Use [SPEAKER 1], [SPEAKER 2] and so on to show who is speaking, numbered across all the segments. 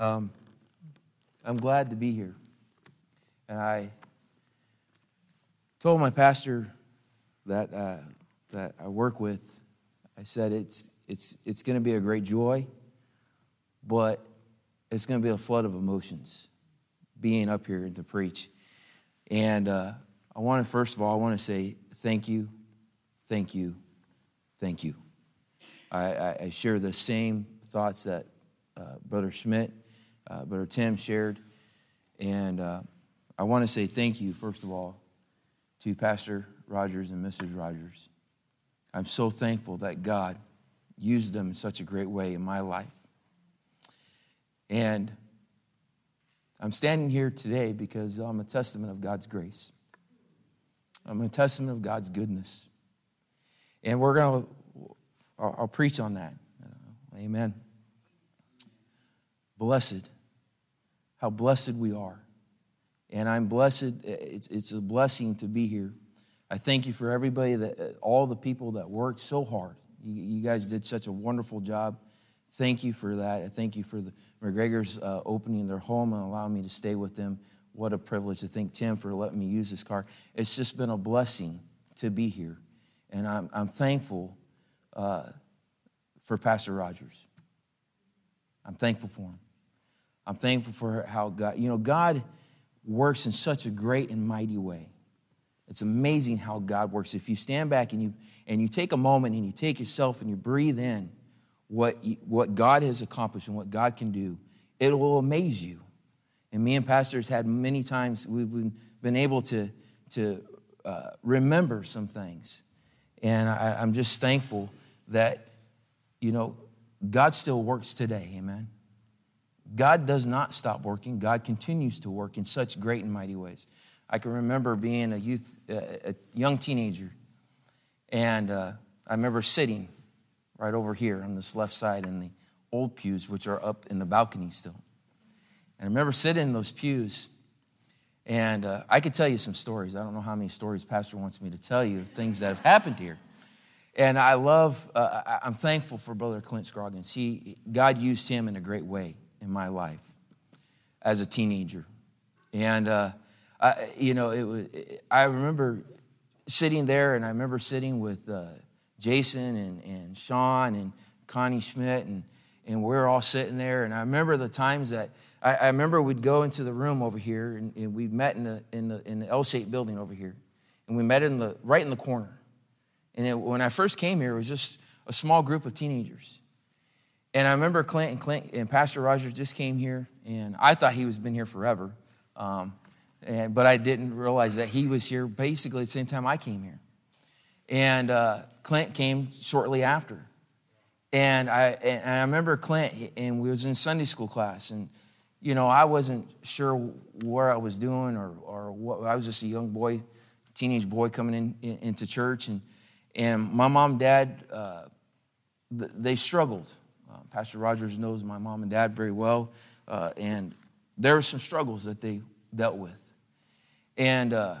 [SPEAKER 1] Um, I'm glad to be here. And I told my pastor that, uh, that I work with, I said, it's, it's, it's going to be a great joy, but it's going to be a flood of emotions being up here and to preach. And uh, I want to, first of all, I want to say thank you, thank you, thank you. I, I, share the same thoughts that uh, Brother Schmidt uh, Brother Tim shared. And uh, I want to say thank you, first of all, to Pastor Rogers and Mrs. Rogers. I'm so thankful that God used them in such a great way in my life. And I'm standing here today because I'm a testament of God's grace. I'm a testament of God's goodness. And we're going to, I'll, I'll preach on that. Amen. Blessed how blessed we are. And I'm blessed, it's, it's a blessing to be here. I thank you for everybody that, all the people that worked so hard. You, you guys did such a wonderful job. Thank you for that. I thank you for the McGregor's uh, opening their home and allowing me to stay with them. What a privilege to thank Tim for letting me use this car. It's just been a blessing to be here. And I'm, I'm thankful uh, for Pastor Rogers. I'm thankful for him. I'm thankful for how God, you know, God works in such a great and mighty way. It's amazing how God works. If you stand back and you and you take a moment and you take yourself and you breathe in what what God has accomplished and what God can do, it will amaze you. And me and pastors had many times we've been, been able to to uh, remember some things, and I, I'm just thankful that you know God still works today. Amen. God does not stop working. God continues to work in such great and mighty ways. I can remember being a youth, a young teenager, and uh, I remember sitting right over here on this left side in the old pews, which are up in the balcony still. And I remember sitting in those pews, and uh, I could tell you some stories. I don't know how many stories Pastor wants me to tell you of things that have happened here. And I love, uh, I'm thankful for Brother Clint Scroggins. He, God used him in a great way in my life as a teenager. And, uh, I, you know, it was, I remember sitting there and I remember sitting with uh, Jason and, and Sean and Connie Schmidt and, and we are all sitting there. And I remember the times that I, I remember we'd go into the room over here and, and we met in the, in the, in the L-shaped building over here. And we met in the, right in the corner. And it, when I first came here, it was just a small group of teenagers. And I remember Clint and, Clint and Pastor Rogers just came here, and I thought he was been here forever. Um, and, but I didn't realize that he was here basically the same time I came here. And uh, Clint came shortly after. And I, and I remember Clint, and we was in Sunday school class, and you know, I wasn't sure where I was doing or, or what. I was just a young boy, teenage boy coming in, in into church, and and my mom and dad, uh, they struggled Pastor Rogers knows my mom and dad very well, uh, and there were some struggles that they dealt with. And uh,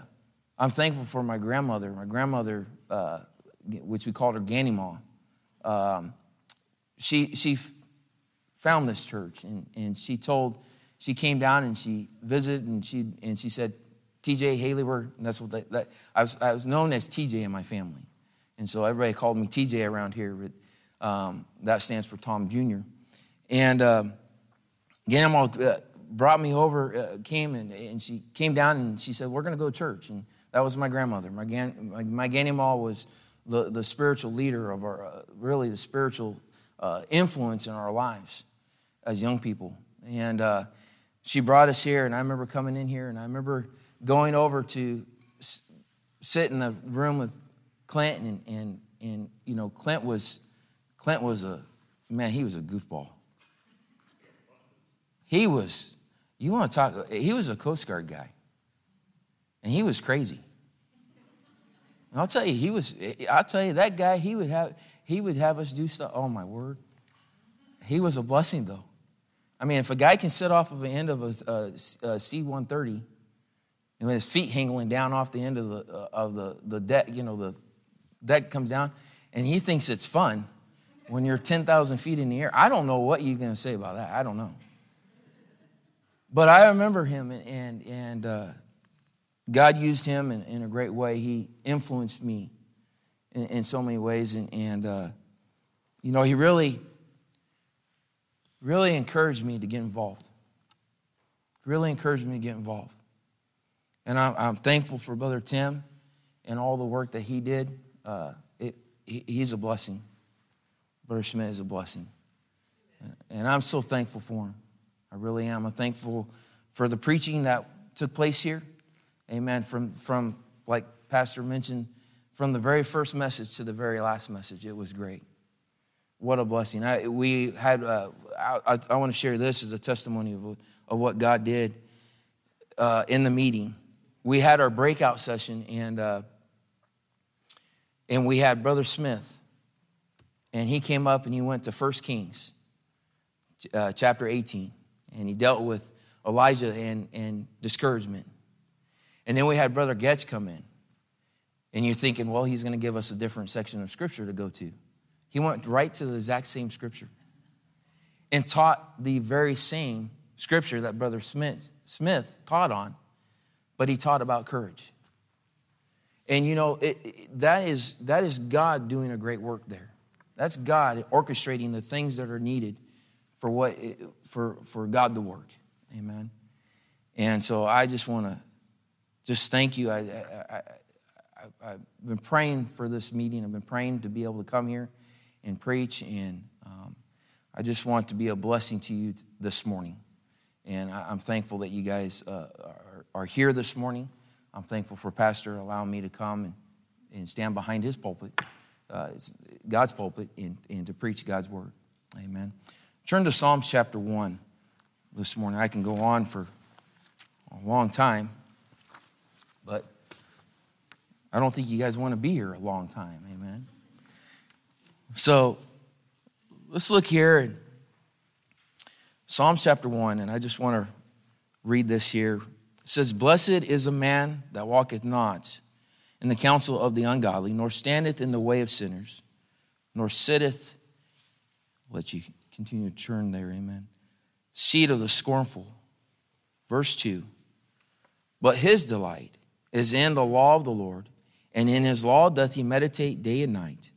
[SPEAKER 1] I'm thankful for my grandmother. My grandmother, uh, which we called her Gannyma, um, she, she f- found this church, and, and she told, she came down and she visited, and she, and she said, TJ Haley, we're, that's what they, that, I, was, I was known as TJ in my family. And so everybody called me TJ around here. But um, that stands for Tom Jr. And uh, Grandma brought me over, uh, came and, and she came down and she said, We're going to go to church. And that was my grandmother. My, my, my grandma was the, the spiritual leader of our, uh, really the spiritual uh, influence in our lives as young people. And uh, she brought us here, and I remember coming in here, and I remember going over to s- sit in the room with Clint, and, and, and you know, Clint was Clint was a, man, he was a goofball. He was, you want to talk, he was a Coast Guard guy. And he was crazy. And I'll tell you, he was, I'll tell you, that guy, he would have, he would have us do stuff. Oh, my word. He was a blessing, though. I mean, if a guy can sit off of the end of a, C 130 and with his feet hanging down off the end of the, uh, of the, the deck, you know, the deck comes down, and he thinks it's fun, when you're 10,000 feet in the air. I don't know what you're going to say about that. I don't know. but I remember him, and, and, and uh, God used him in, in, a great way. He influenced me in, in so many ways, and, and uh, you know, he really, really encouraged me to get involved. Really encouraged me to get involved. And I'm, I'm thankful for Brother Tim and all the work that he did. Uh, it, he, he's a blessing. Brother Schmidt is a blessing. And I'm so thankful for him. I really am. I'm thankful for the preaching that took place here. Amen. From, from like Pastor mentioned, from the very first message to the very last message, it was great. What a blessing. I, we had, uh, I, I, want to share this as a testimony of, of what God did uh, in the meeting. We had our breakout session, and, uh, and we had Brother Smith, and he came up and he went to First Kings uh, chapter 18, and he dealt with Elijah and, and discouragement. And then we had Brother Getch come in, and you're thinking, well, he's going to give us a different section of scripture to go to. He went right to the exact same scripture and taught the very same scripture that Brother Smith, Smith taught on, but he taught about courage. And you know, it, it, that, is, that is God doing a great work there. That's God orchestrating the things that are needed for what for for God to work. Amen. And so I just want to just thank you. I, I, I, have been praying for this meeting. I've been praying to be able to come here and preach, and um, I just want to be a blessing to you this morning. And I, am thankful that you guys uh, are, are, here this morning. I'm thankful for Pastor allowing me to come and, and stand behind his pulpit, uh, God's pulpit, and, and to preach God's word. Amen. Turn to Psalms chapter 1 this morning. I can go on for a long time, but I don't think you guys want to be here a long time. Amen. So let's look here at Psalms chapter 1, and I just want to read this here. It says, Blessed is a man that walketh not in the counsel of the ungodly, nor standeth in the way of sinners, nor sitteth, let you Continue to turn there, amen. Seed of the scornful. Verse 2 But his delight is in the law of the Lord, and in his law doth he meditate day and night.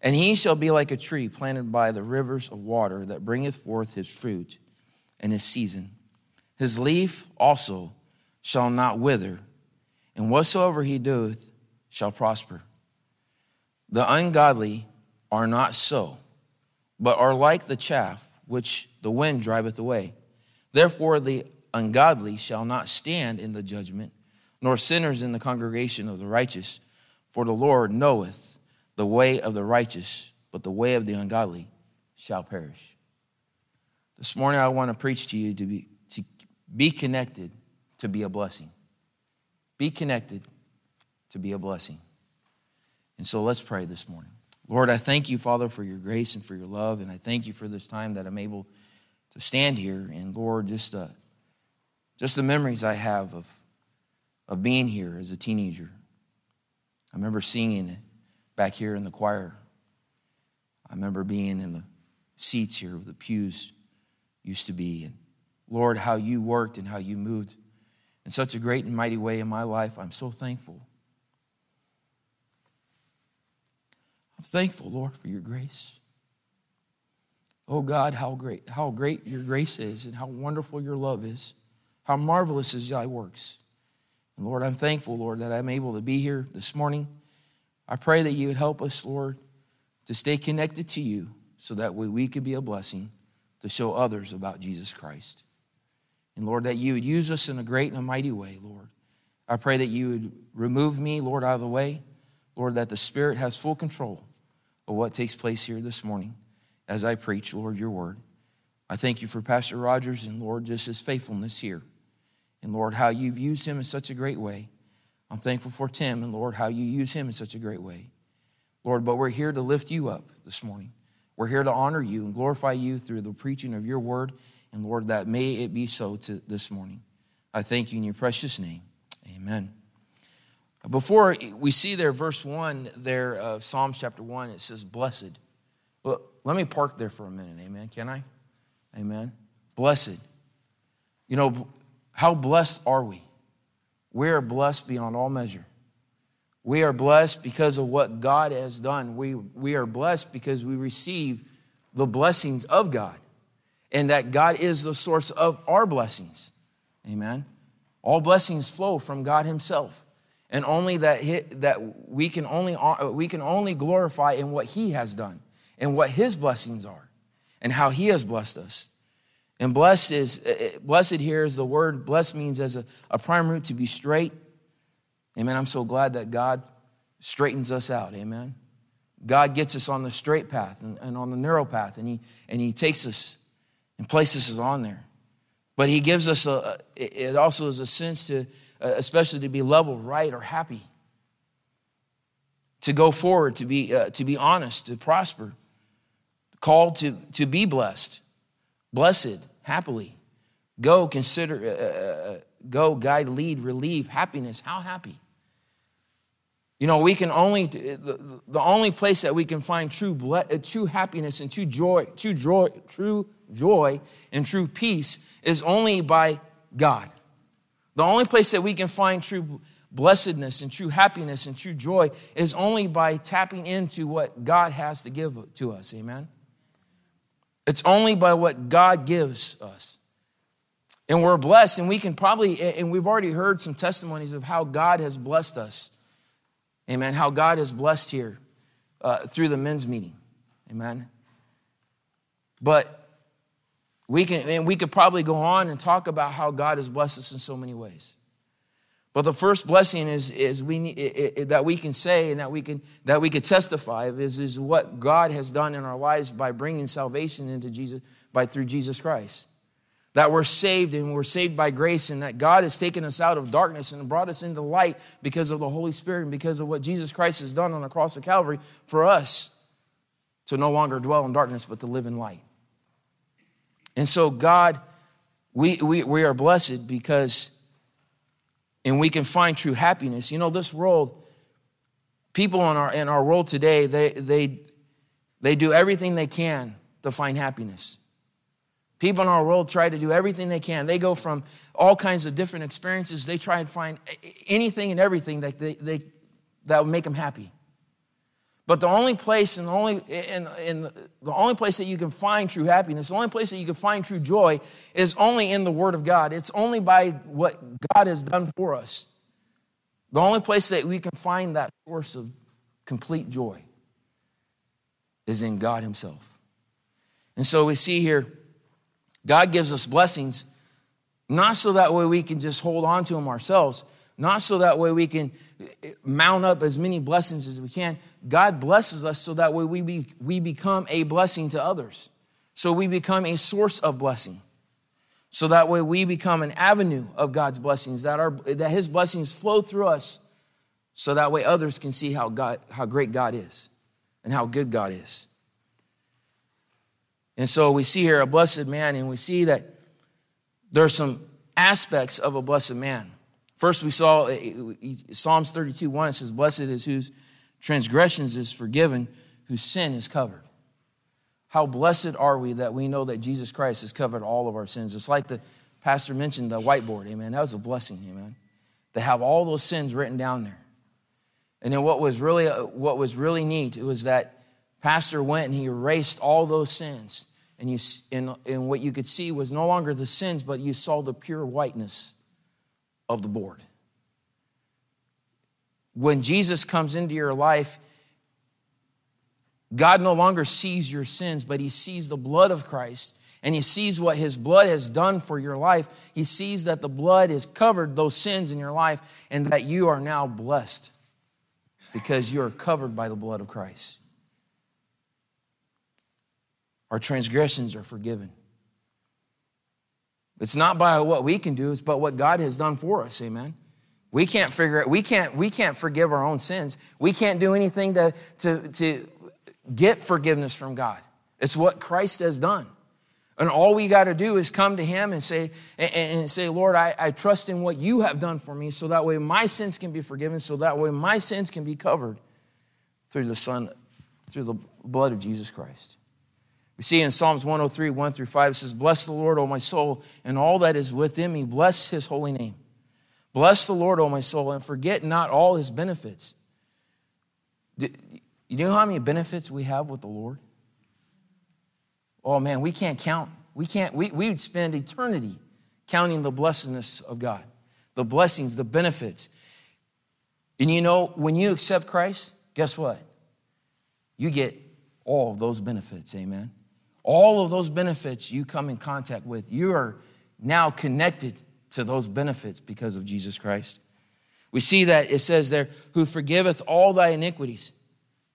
[SPEAKER 1] And he shall be like a tree planted by the rivers of water that bringeth forth his fruit in his season. His leaf also shall not wither, and whatsoever he doeth shall prosper. The ungodly are not so but are like the chaff which the wind driveth away. Therefore, the ungodly shall not stand in the judgment, nor sinners in the congregation of the righteous. For the Lord knoweth the way of the righteous, but the way of the ungodly shall perish. This morning, I want to preach to you to be, to be connected to be a blessing. Be connected to be a blessing. And so let's pray this morning. Lord, I thank you, Father, for your grace and for your love, and I thank you for this time that I'm able to stand here. And Lord, just uh, just the memories I have of of being here as a teenager. I remember singing back here in the choir. I remember being in the seats here where the pews used to be. And Lord, how you worked and how you moved in such a great and mighty way in my life. I'm so thankful. I'm thankful, Lord, for your grace. Oh God, how great, how great your grace is, and how wonderful your love is, how marvelous is thy works. And Lord, I'm thankful, Lord, that I'm able to be here this morning. I pray that you would help us, Lord, to stay connected to you so that way we could be a blessing to show others about Jesus Christ. And Lord, that you would use us in a great and a mighty way, Lord. I pray that you would remove me, Lord, out of the way. Lord, that the Spirit has full control what takes place here this morning as I preach, Lord, your word. I thank you for Pastor Rogers and, Lord, just his faithfulness here. And, Lord, how you've used him in such a great way. I'm thankful for Tim and, Lord, how you use him in such a great way. Lord, but we're here to lift you up this morning. We're here to honor you and glorify you through the preaching of your word. And, Lord, that may it be so to this morning. I thank you in your precious name. Amen. Before we see there, verse 1 there of Psalms chapter 1, it says, Blessed. But let me park there for a minute, amen. Can I? Amen. Blessed. You know, how blessed are we? We are blessed beyond all measure. We are blessed because of what God has done. We, we are blessed because we receive the blessings of God and that God is the source of our blessings. Amen. All blessings flow from God Himself, and only that, he, that we, can only, we can only glorify in what He has done and what His blessings are and how He has blessed us. And blessed is eh, eh, blessed here is the word blessed means as a, a prime root to be straight. Amen. I'm so glad that God straightens us out. Amen. God gets us on the straight path and, and on the narrow path, and He and He takes us and places us on there. But He gives us a. It also is a sense to, uh, especially to be level, right, or happy. To go forward, to be uh, to be honest, to prosper, called to to be blessed blessed, happily. Go, consider, uh, uh, uh, go, guide, lead, relieve, happiness. How happy? You know, we can only, the, the only place that we can find true, uh, true happiness and true joy, true joy, true joy and true peace is only by God. The only place that we can find true blessedness and true happiness and true joy is only by tapping into what God has to give to us. Amen. It's only by what God gives us. And we're blessed, and we can probably, and we've already heard some testimonies of how God has blessed us. Amen. How God has blessed here uh, through the men's meeting. Amen. But we can, and we could probably go on and talk about how God has blessed us in so many ways. But the first blessing is, is we need, it, it, that we can say and that we can that we can testify of is, is what God has done in our lives by bringing salvation into Jesus by through Jesus Christ. That we're saved and we're saved by grace, and that God has taken us out of darkness and brought us into light because of the Holy Spirit and because of what Jesus Christ has done on the cross of Calvary for us to no longer dwell in darkness but to live in light. And so, God, we, we, we are blessed because and we can find true happiness. You know, this world, people in our, in our world today, they, they, they do everything they can to find happiness. People in our world try to do everything they can. They go from all kinds of different experiences. They try and find anything and everything that, they, they, that will make them happy. But the only place and the only, and, and the only place that you can find true happiness, the only place that you can find true joy is only in the Word of God. It's only by what God has done for us. The only place that we can find that source of complete joy is in God Himself. And so we see here, God gives us blessings, not so that way we can just hold on to them ourselves not so that way we can eh, mount up as many blessings as we can. God blesses us so that way we, be, we become a blessing to others. So we become a source of blessing. So that way we become an avenue of God's blessings, that, our, that His blessings flow through us, so that way others can see how, God, how great God is and how good God is. And so we see here a blessed man, and we see that there are some aspects of a blessed man. First, we saw uh, Psalms 32 1, it says, Blessed is whose transgressions is forgiven, whose sin is covered. How blessed are we that we know that Jesus Christ has covered all of our sins. It's like the pastor mentioned the whiteboard, amen. That was a blessing, amen. To have all those sins written down there. And then what was really uh, what was really neat it was that pastor went and he erased all those sins. And you and, and what you could see was no longer the sins, but you saw the pure whiteness of the board. When Jesus comes into your life, God no longer sees your sins, but He sees the blood of Christ and He sees what His blood has done for your life. He sees that the blood has covered those sins in your life and that you are now blessed because you are covered by the blood of Christ. Our transgressions are forgiven. It's not by what we can do, it's but what God has done for us. Amen. We can't figure it, we can't, we can't forgive our own sins. We can't do anything to, to, to get forgiveness from God. It's what Christ has done. And all we got to do is come to Him and say, and, and say, Lord, I, I trust in what you have done for me, so that way my sins can be forgiven, so that way my sins can be covered through the Son, through the blood of Jesus Christ. We see in Psalms 103, 1 through 5, it says, Bless the Lord, O my soul, and all that is within me. Bless his holy name. Bless the Lord, O my soul, and forget not all his benefits. You know how many benefits we have with the Lord? Oh man, we can't count. We can't, we, we would spend eternity counting the blessedness of God, the blessings, the benefits. And you know, when you accept Christ, guess what? You get all of those benefits, amen. All of those benefits you come in contact with, you are now connected to those benefits because of Jesus Christ. We see that it says there, who forgiveth all thy iniquities.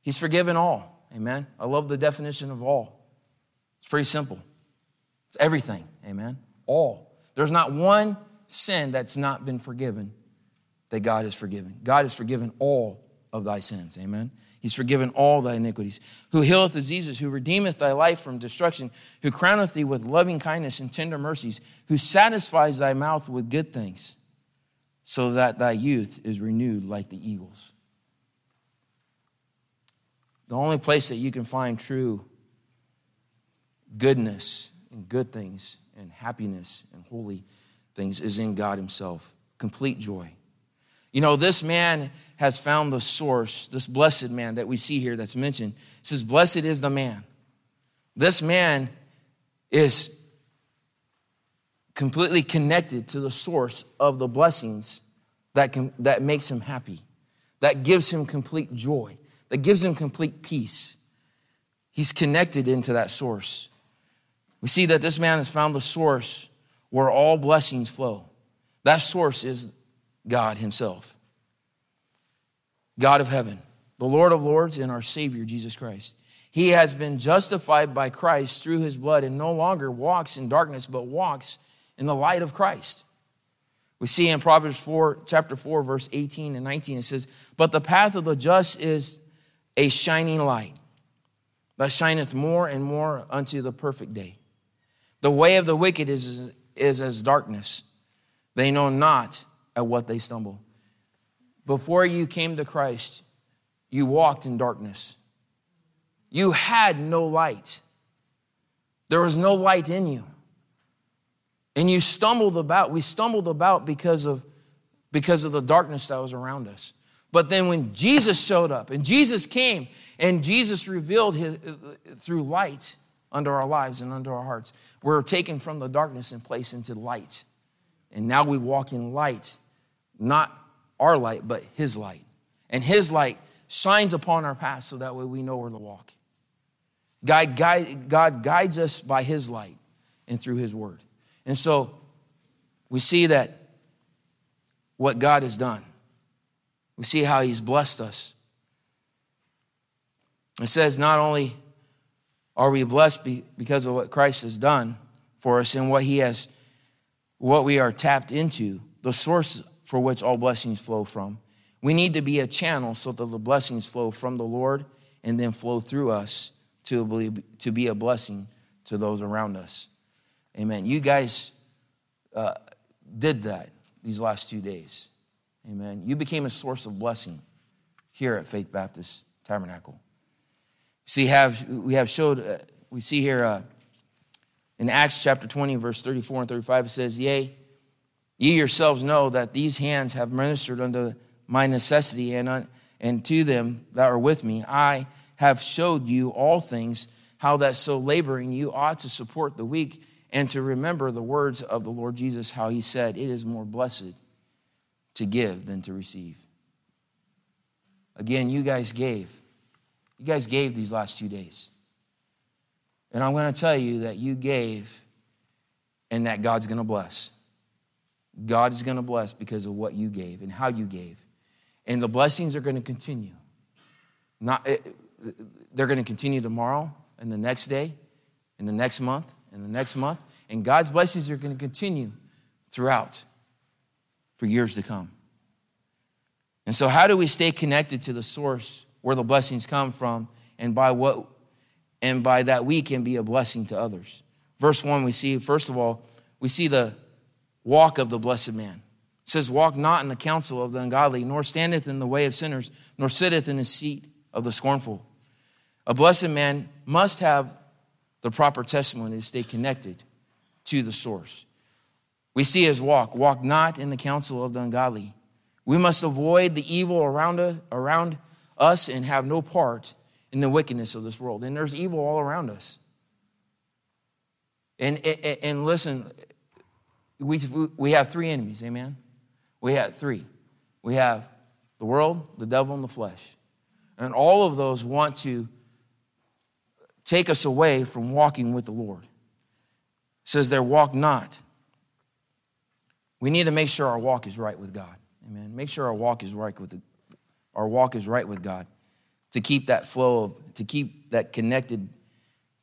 [SPEAKER 1] He's forgiven all. Amen. I love the definition of all. It's pretty simple. It's everything. Amen. All. There's not one sin that's not been forgiven that God has forgiven. God has forgiven all of thy sins. Amen. He's forgiven all thy iniquities. Who healeth diseases, who redeemeth thy life from destruction, who crowneth thee with loving kindness and tender mercies, who satisfies thy mouth with good things, so that thy youth is renewed like the eagles. The only place that you can find true goodness and good things and happiness and holy things is in God Himself. Complete joy. You know, this man has found the source, this blessed man that we see here that's mentioned. It says, Blessed is the man. This man is completely connected to the source of the blessings that, can, that makes him happy, that gives him complete joy, that gives him complete peace. He's connected into that source. We see that this man has found the source where all blessings flow. That source is God Himself. God of heaven, the Lord of lords, and our Savior, Jesus Christ. He has been justified by Christ through His blood and no longer walks in darkness, but walks in the light of Christ. We see in Proverbs 4, chapter 4, verse 18 and 19, it says, But the path of the just is a shining light that shineth more and more unto the perfect day. The way of the wicked is, is as darkness. They know not at what they stumble. Before you came to Christ, you walked in darkness. You had no light. There was no light in you. And you stumbled about. We stumbled about because of, because of the darkness that was around us. But then when Jesus showed up and Jesus came and Jesus revealed his, through light under our lives and under our hearts, we're taken from the darkness and placed into light. And now we walk in light not our light, but His light. And His light shines upon our path so that way we know where to walk. God, guide, God guides us by His light and through His word. And so we see that what God has done. We see how He's blessed us. It says, not only are we blessed because of what Christ has done for us and what He has, what we are tapped into, the source for which all blessings flow from. We need to be a channel so that the blessings flow from the Lord and then flow through us to be, to be a blessing to those around us. Amen. You guys uh, did that these last two days. Amen. You became a source of blessing here at Faith Baptist Tabernacle. See, have we have showed uh, we see here uh, in Acts chapter 20, verse 34 and 35, it says, Yea, Ye yourselves know that these hands have ministered unto my necessity, and, and to them that are with me, I have showed you all things, how that so laboring you ought to support the weak, and to remember the words of the Lord Jesus, how he said, It is more blessed to give than to receive. Again, you guys gave. You guys gave these last two days. And I'm going to tell you that you gave and that God's going to bless. God is going to bless because of what you gave and how you gave. And the blessings are going to continue. Not, eh, they're going to continue tomorrow and the next day and the next month and the next month. And God's blessings are going to continue throughout for years to come. And so, how do we stay connected to the source where the blessings come from and by what and by that we can be a blessing to others? Verse 1, we see, first of all, we see the walk of the blessed man. It says, Walk not in the counsel of the ungodly, nor standeth in the way of sinners, nor sitteth in the seat of the scornful. A blessed man must have the proper testimony to stay connected to the source. We see his walk walk not in the counsel of the ungodly. We must avoid the evil around us, around us and have no part in the wickedness of this world. And there's evil all around us. And, and, and listen, we, we have three enemies, amen? We have three. We have the world, the devil, and the flesh. And all of those want to take us away from walking with the Lord. It says there, walk not. We need to make sure our walk is right with God. Amen. Make sure our walk is right with the, our walk is right with God. To keep that flow of, to keep that connected,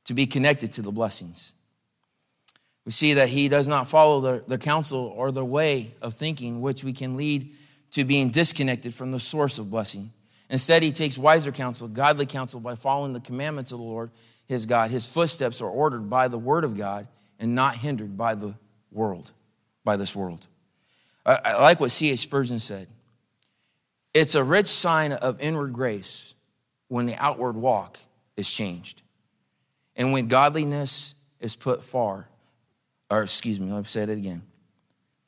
[SPEAKER 1] to be connected to the blessings. We see that he does not follow the, counsel or the way of thinking, which we can lead to being disconnected from the source of blessing. Instead, he takes wiser counsel, godly counsel, by following the commandments of the Lord, his God. His footsteps are ordered by the word of God and not hindered by the world, by this world. I, I like what C.H. Spurgeon said. It's a rich sign of inward grace when the outward walk is changed and when godliness is put far or excuse me, let me say it again.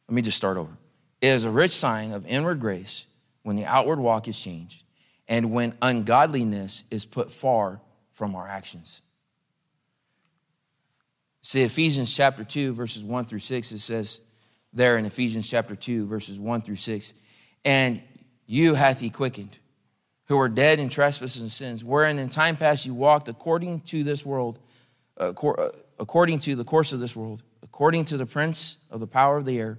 [SPEAKER 1] Let me just start over. It is a rich sign of inward grace when the outward walk is changed and when ungodliness is put far from our actions. See, Ephesians chapter 2, verses 1 through 6, it says there in Ephesians chapter 2, verses 1 through 6, and you hath he quickened, who were dead in trespasses and sins, wherein in time past you walked according to this world, uh, uh according to the course of this world according to the prince of the power of the air,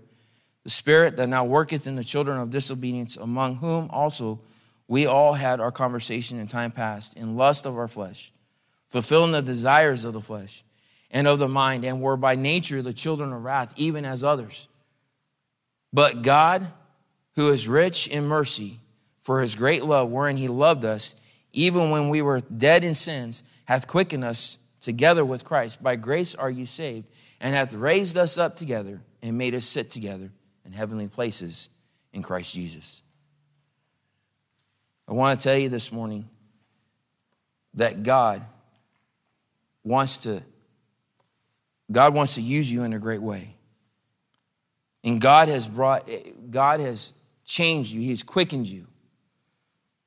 [SPEAKER 1] the spirit that now worketh in the children of disobedience, among whom also we all had our conversation in time past in lust of our flesh, fulfilling the desires of the flesh and of the mind, and were by nature the children of wrath, even as others. But God, who is rich in mercy, for his great love, wherein he loved us, even when we were dead in sins, hath quickened us together with Christ. By grace are you saved and hath raised us up together and made us sit together in heavenly places in Christ Jesus. I want to tell you this morning that God wants to God wants to use you in a great way. And God has brought God has changed you. He's quickened you.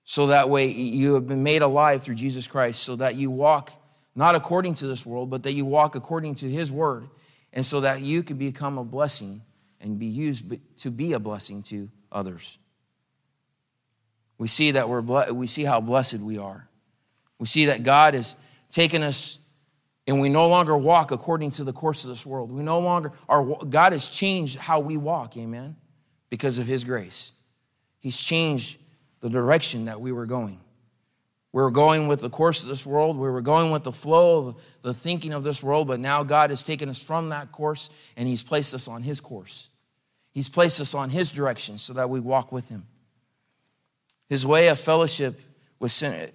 [SPEAKER 1] So that way you have been made alive through Jesus Christ so that you walk not according to this world, but that you walk according to his word and so that you can become a blessing and be used to be a blessing to others. We see that we're we see how blessed we are. We see that God has taken us and we no longer walk according to the course of this world. We no longer our God has changed how we walk, amen, because of his grace. He's changed the direction that we were going. We were going with the course of this world. We were going with the flow of the thinking of this world, but now God has taken us from that course and He's placed us on His course. He's placed us on His direction so that we walk with Him. His way of fellowship with sin,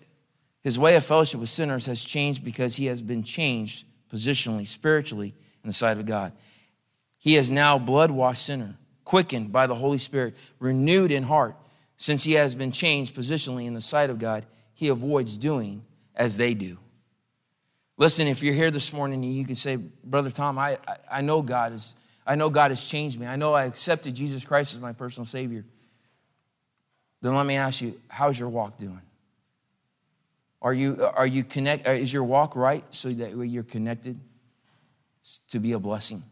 [SPEAKER 1] His way of fellowship with sinners has changed because He has been changed positionally, spiritually, in the sight of God. He is now blood washed sinner, quickened by the Holy Spirit, renewed in heart, since He has been changed positionally in the sight of God he avoids doing as they do. Listen, if you're here this morning and you can say, Brother Tom, I, I know God is, I know God has changed me. I know I accepted Jesus Christ as my personal Savior. Then let me ask you, how's your walk doing? Are you, are you connect, uh, is your walk right so that you're connected to be a blessing?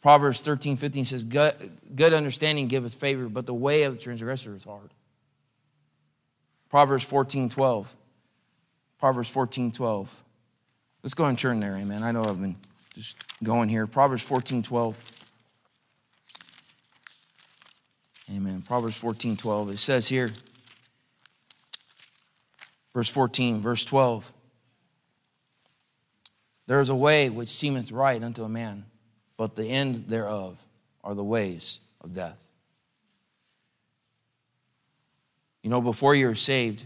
[SPEAKER 1] Proverbs 13, 15 says, good, good understanding giveth favor, but the way of the transgressor is hard. Proverbs 14 12. Proverbs 14 12. Let's go and turn there, amen. I know I've been just going here. Proverbs 14 12. Amen. Proverbs 14 12. It says here, verse 14, verse 12. There is a way which seemeth right unto a man, but the end thereof are the ways of death. You know, before you were saved,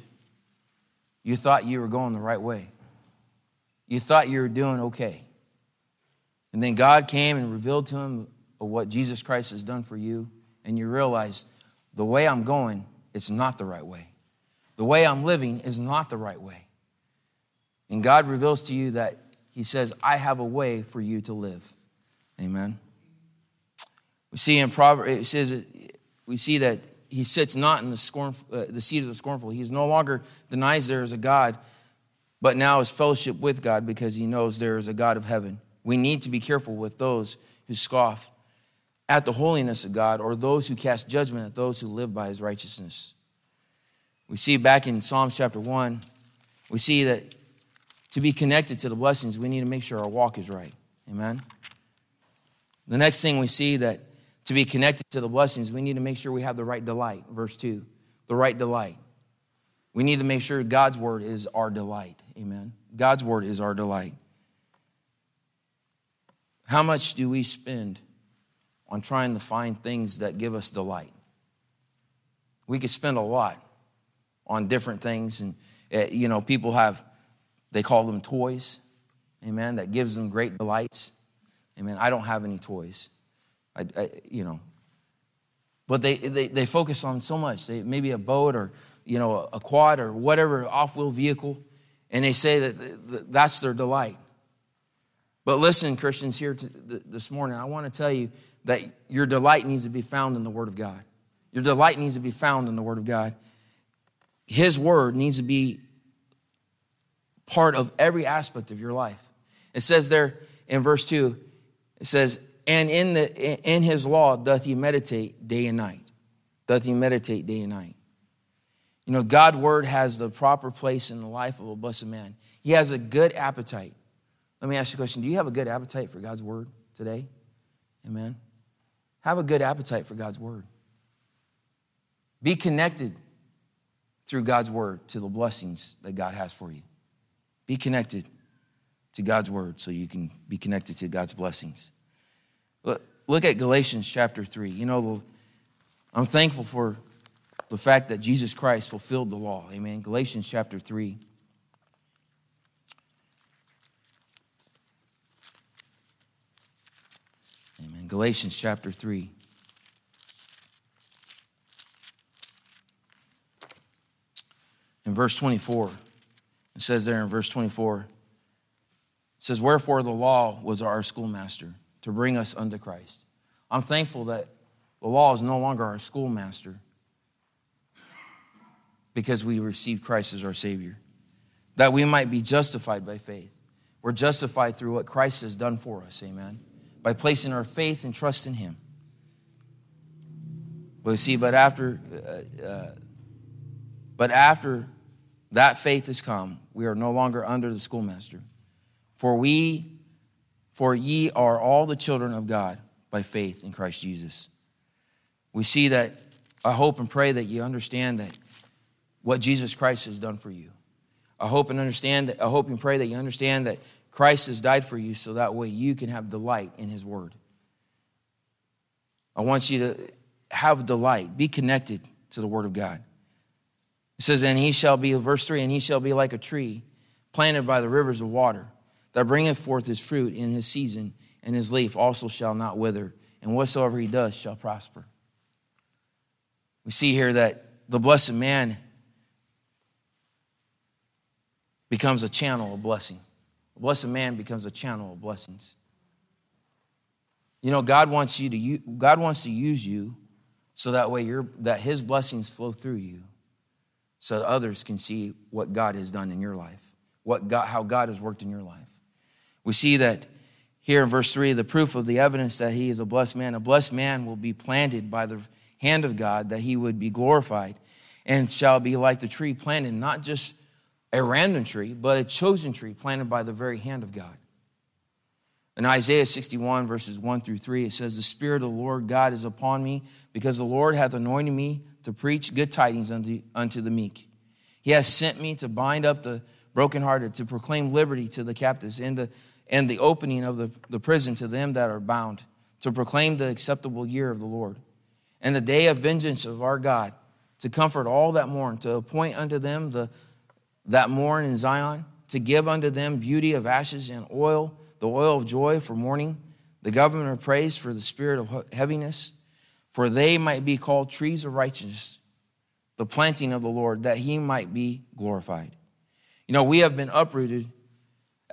[SPEAKER 1] you thought you were going the right way. You thought you were doing okay. And then God came and revealed to him what Jesus Christ has done for you, and you realized the way I'm going, it's not the right way. The way I'm living is not the right way. And God reveals to you that He says, I have a way for you to live. Amen. We see in Proverbs, it says, we see that he sits not in the, uh, the seat of the scornful. He no longer denies there is a God, but now is fellowship with God because he knows there is a God of heaven. We need to be careful with those who scoff at the holiness of God or those who cast judgment at those who live by his righteousness. We see back in Psalms chapter 1, we see that to be connected to the blessings, we need to make sure our walk is right. Amen. The next thing we see that to be connected to the blessings, we need to make sure we have the right delight. Verse 2 the right delight. We need to make sure God's word is our delight. Amen. God's word is our delight. How much do we spend on trying to find things that give us delight? We could spend a lot on different things, and uh, you know, people have they call them toys. Amen. That gives them great delights. Amen. I don't have any toys. I, I you know, but they, they, they focus on so much. They, maybe a boat or, you know, a quad or whatever off-wheel vehicle, and they say that that's their delight. But listen, Christians, here to, this morning, I want to tell you that your delight needs to be found in the Word of God. Your delight needs to be found in the Word of God. His Word needs to be part of every aspect of your life. It says there in verse 2, it says, and in, the, in his law doth he meditate day and night. Doth he meditate day and night. You know, God's word has the proper place in the life of a blessed man. He has a good appetite. Let me ask you a question Do you have a good appetite for God's word today? Amen. Have a good appetite for God's word. Be connected through God's word to the blessings that God has for you. Be connected to God's word so you can be connected to God's blessings. Look at Galatians chapter 3. You know, I'm thankful for the fact that Jesus Christ fulfilled the law. Amen. Galatians chapter 3. Amen. Galatians chapter 3. In verse 24, it says there in verse 24, it says, Wherefore the law was our schoolmaster to bring us unto Christ. I'm thankful that the law is no longer our schoolmaster because we received Christ as our Savior, that we might be justified by faith. We're justified through what Christ has done for us, amen, by placing our faith and trust in Him. But see, but after, uh, uh, but after that faith has come, we are no longer under the schoolmaster. For we for ye are all the children of God by faith in Christ Jesus. We see that, I hope and pray that you understand that what Jesus Christ has done for you. I hope and understand that, I hope and pray that you understand that Christ has died for you so that way you can have delight in his word. I want you to have delight, be connected to the word of God. It says, and he shall be, verse 3, and he shall be like a tree planted by the rivers of water that bringeth forth his fruit in his season, and his leaf also shall not wither, and whatsoever he does shall prosper. We see here that the blessed man becomes a channel of blessing. A blessed man becomes a channel of blessings. You know, God wants you to God wants to use you so that way you that his blessings flow through you so that others can see what God has done in your life, what God, how God has worked in your life. We see that here in verse 3, the proof of the evidence that he is a blessed man. A blessed man will be planted by the hand of God, that he would be glorified, and shall be like the tree planted, not just a random tree, but a chosen tree planted by the very hand of God. In Isaiah 61, verses 1 through 3, it says, The Spirit of the Lord God is upon me, because the Lord hath anointed me to preach good tidings unto, unto the meek. He hath sent me to bind up the brokenhearted, to proclaim liberty to the captives, and the and the opening of the, the prison to them that are bound, to proclaim the acceptable year of the Lord, and the day of vengeance of our God, to comfort all that mourn, to appoint unto them the, that mourn in Zion, to give unto them beauty of ashes and oil, the oil of joy for mourning, the government of praise for the spirit of heaviness, for they might be called trees of righteousness, the planting of the Lord, that he might be glorified. You know, we have been uprooted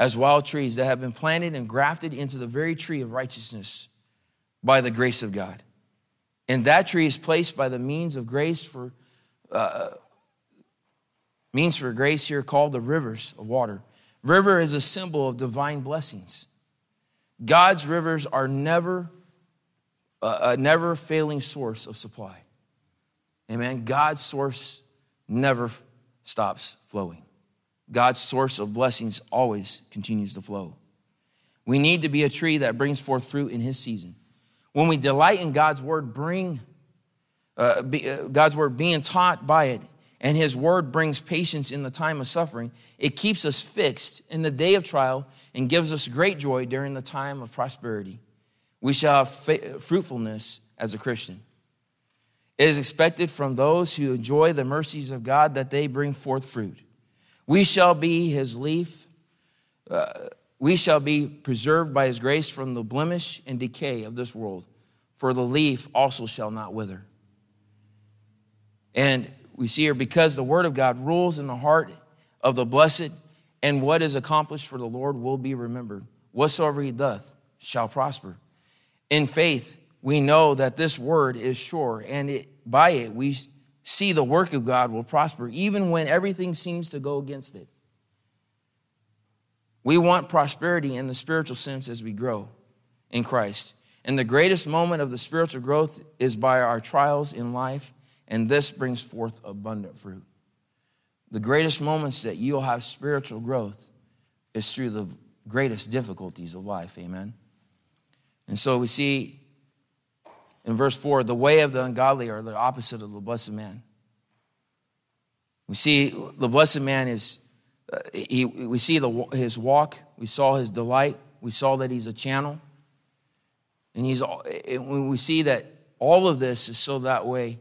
[SPEAKER 1] as wild trees that have been planted and grafted into the very tree of righteousness by the grace of God. And that tree is placed by the means of grace for uh, means for grace here called the rivers of water. River is a symbol of divine blessings. God's rivers are never a never failing source of supply. Amen. God's source never stops flowing. God's source of blessings always continues to flow. We need to be a tree that brings forth fruit in his season. When we delight in God's word, bring uh, be, uh, God's word being taught by it, and his word brings patience in the time of suffering, it keeps us fixed in the day of trial and gives us great joy during the time of prosperity. We shall have fruitfulness as a Christian. It is expected from those who enjoy the mercies of God that they bring forth fruit. We shall be his leaf. Uh, we shall be preserved by his grace from the blemish and decay of this world, for the leaf also shall not wither. And we see here because the word of God rules in the heart of the blessed, and what is accomplished for the Lord will be remembered. Whatsoever he doth shall prosper. In faith, we know that this word is sure, and it, by it we see the work of God will prosper, even when everything seems to go against it. We want prosperity in the spiritual sense as we grow in Christ. And the greatest moment of the spiritual growth is by our trials in life and this brings forth abundant fruit. The greatest moments that you'll have spiritual growth is through the greatest difficulties of life. Amen. And so we see in verse 4 the way of the ungodly are the opposite of the blessed man. We see the blessed man is, uh, he, we see the, his walk, we saw his delight, we saw that he's a channel. And he's, when we see that all of this is so that way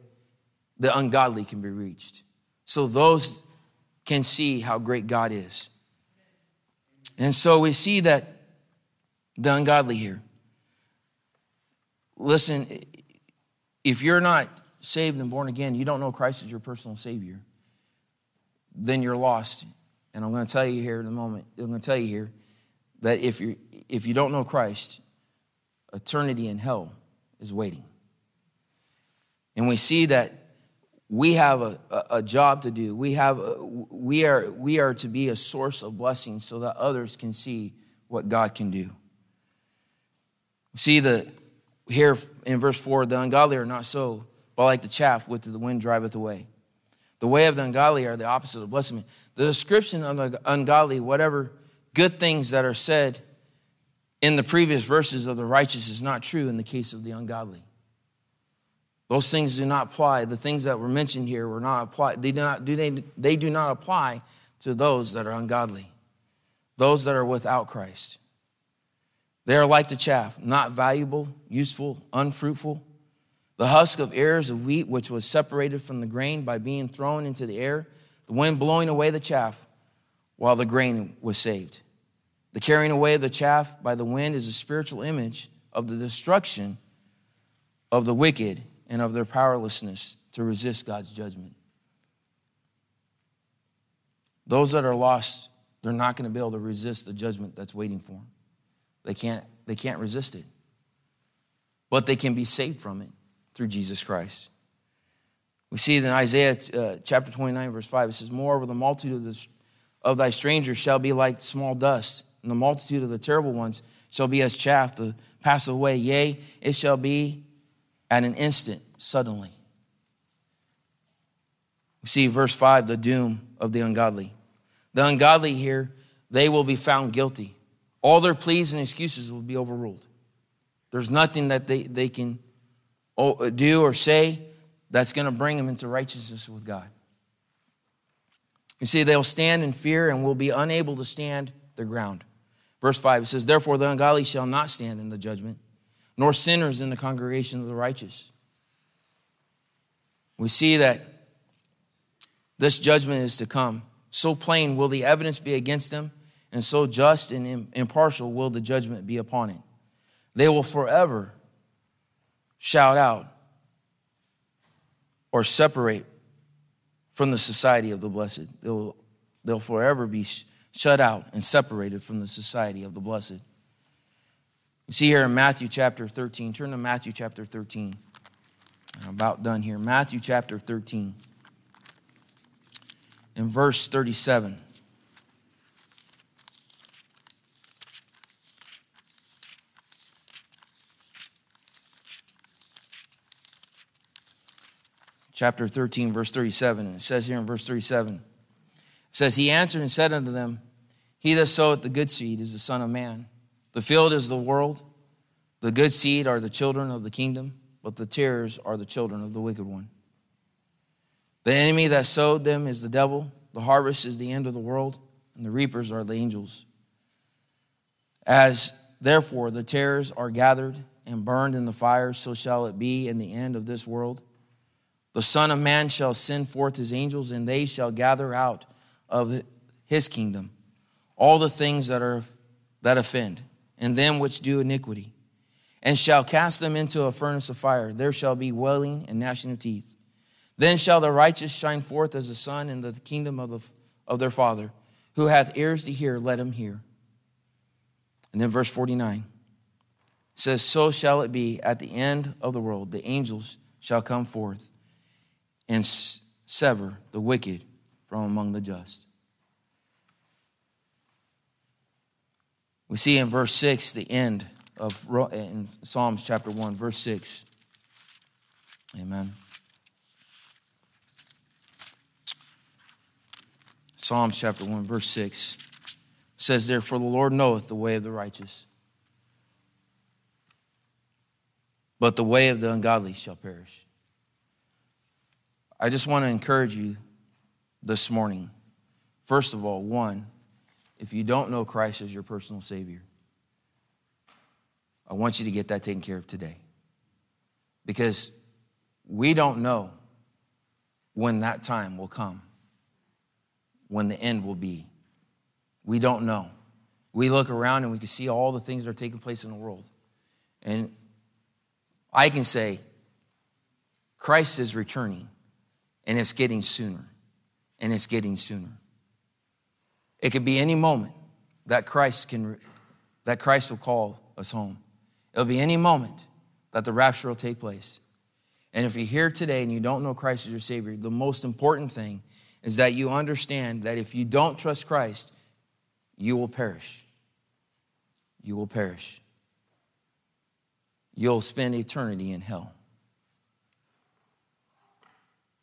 [SPEAKER 1] the ungodly can be reached. So those can see how great God is. And so we see that the ungodly here. Listen, if you're not saved and born again, you don't know Christ as your personal Savior, then you're lost. And I'm going to tell you here in a moment, I'm going to tell you here that if, you if you don't know Christ, eternity in hell is waiting. And we see that we have a, a, job to do. We, have a, we, are, we are to be a source of blessing so that others can see what God can do. See the here in verse 4 the ungodly are not so, but like the chaff which the wind driveth away. The way of the ungodly are the opposite of blessing. The description of the ungodly, whatever good things that are said in the previous verses of the righteous, is not true in the case of the ungodly. Those things do not apply. The things that were mentioned here were not applied. They do not, do they, they do not apply to those that are ungodly, those that are without Christ. They are like the chaff, not valuable, useful, unfruitful. The husk of ears of wheat, which was separated from the grain by being thrown into the air, the wind blowing away the chaff while the grain was saved. The carrying away of the chaff by the wind is a spiritual image of the destruction of the wicked and of their powerlessness to resist God's judgment. Those that are lost, they're not going to be able to resist the judgment that's waiting for them. They can't, they can't resist it. But they can be saved from it through Jesus Christ. We see in Isaiah uh, chapter 29, verse 5, it says, Moreover, the multitude of, the, of thy strangers shall be like small dust, and the multitude of the terrible ones shall be as chaff to pass away. Yea, it shall be at an instant, suddenly. We see verse 5 the doom of the ungodly. The ungodly here, they will be found guilty. All their pleas and excuses will be overruled. There's nothing that they, they can oh, do or say that's going to bring them into righteousness with God. You see, they'll stand in fear and will be unable to stand their ground. Verse 5 it says, Therefore, the ungodly shall not stand in the judgment nor sinners in the congregation of the righteous. We see that this judgment is to come. So plain will the evidence be against them, and so just and impartial will the judgment be upon it. They will forever shout out or separate from the society of the blessed. They'll, they'll forever be shut out and separated from the society of the blessed. You see here in Matthew chapter 13, turn to Matthew chapter 13. I'm about done here. Matthew chapter 13, in verse 37. Chapter 13, verse 37. And it says here in verse 37, it says, He answered and said unto them, He that soweth the good seed is the Son of Man. The field is the world. The good seed are the children of the kingdom, but the tares are the children of the wicked one. The enemy that sowed them is the devil. The harvest is the end of the world, and the reapers are the angels. As therefore the tares are gathered and burned in the fire, so shall it be in the end of this world. The Son of Man shall send forth his angels, and they shall gather out of his kingdom all the things that are that offend, and them which do iniquity, and shall cast them into a furnace of fire. There shall be wailing and gnashing of teeth. Then shall the righteous shine forth as the sun in the kingdom of, the, of their Father. Who hath ears to hear, let him hear. And then verse 49 says, So shall it be at the end of the world. The angels shall come forth and sever the wicked from among the just. We see in verse 6 the end of in Psalms chapter 1, verse 6. Amen. Psalms chapter 1, verse 6 says, Therefore the Lord knoweth the way of the righteous, but the way of the ungodly shall perish. I just want to encourage you this morning. First of all, one, if you don't know Christ as your personal Savior, I want you to get that taken care of today. Because we don't know when that time will come, when the end will be. We don't know. We look around and we can see all the things that are taking place in the world. And I can say, Christ is returning. And it's getting sooner. And it's getting sooner. It could be any moment that Christ can that Christ will call us home. It'll be any moment that the rapture will take place. And if you're here today and you don't know Christ as your Savior, the most important thing is that you understand that if you don't trust Christ, you will perish. You will perish. You'll spend eternity in hell.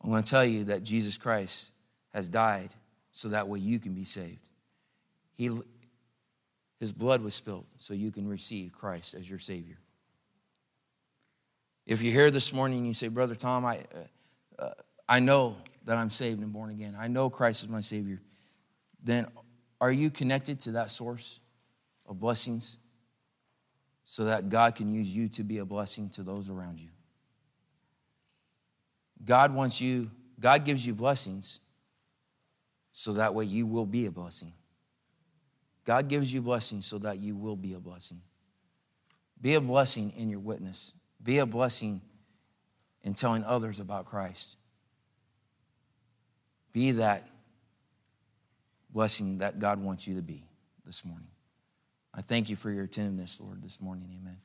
[SPEAKER 1] I'm going to tell you that Jesus Christ has died so that way you can be saved. He, his blood was spilled so you can receive Christ as your Savior. If you're here this morning and you say, Brother Tom, I, uh, uh, I know that I'm saved and born again, I know Christ is my Savior, then are you connected to that source of blessings so that God can use you to be a blessing to those around you? God wants you, God gives you blessings so that way you will be a blessing. God gives you blessings so that you will be a blessing. Be a blessing in your witness. Be a blessing in telling others about Christ. Be that blessing that God wants you to be this morning. I thank you for your attentiveness, Lord, this morning. Amen.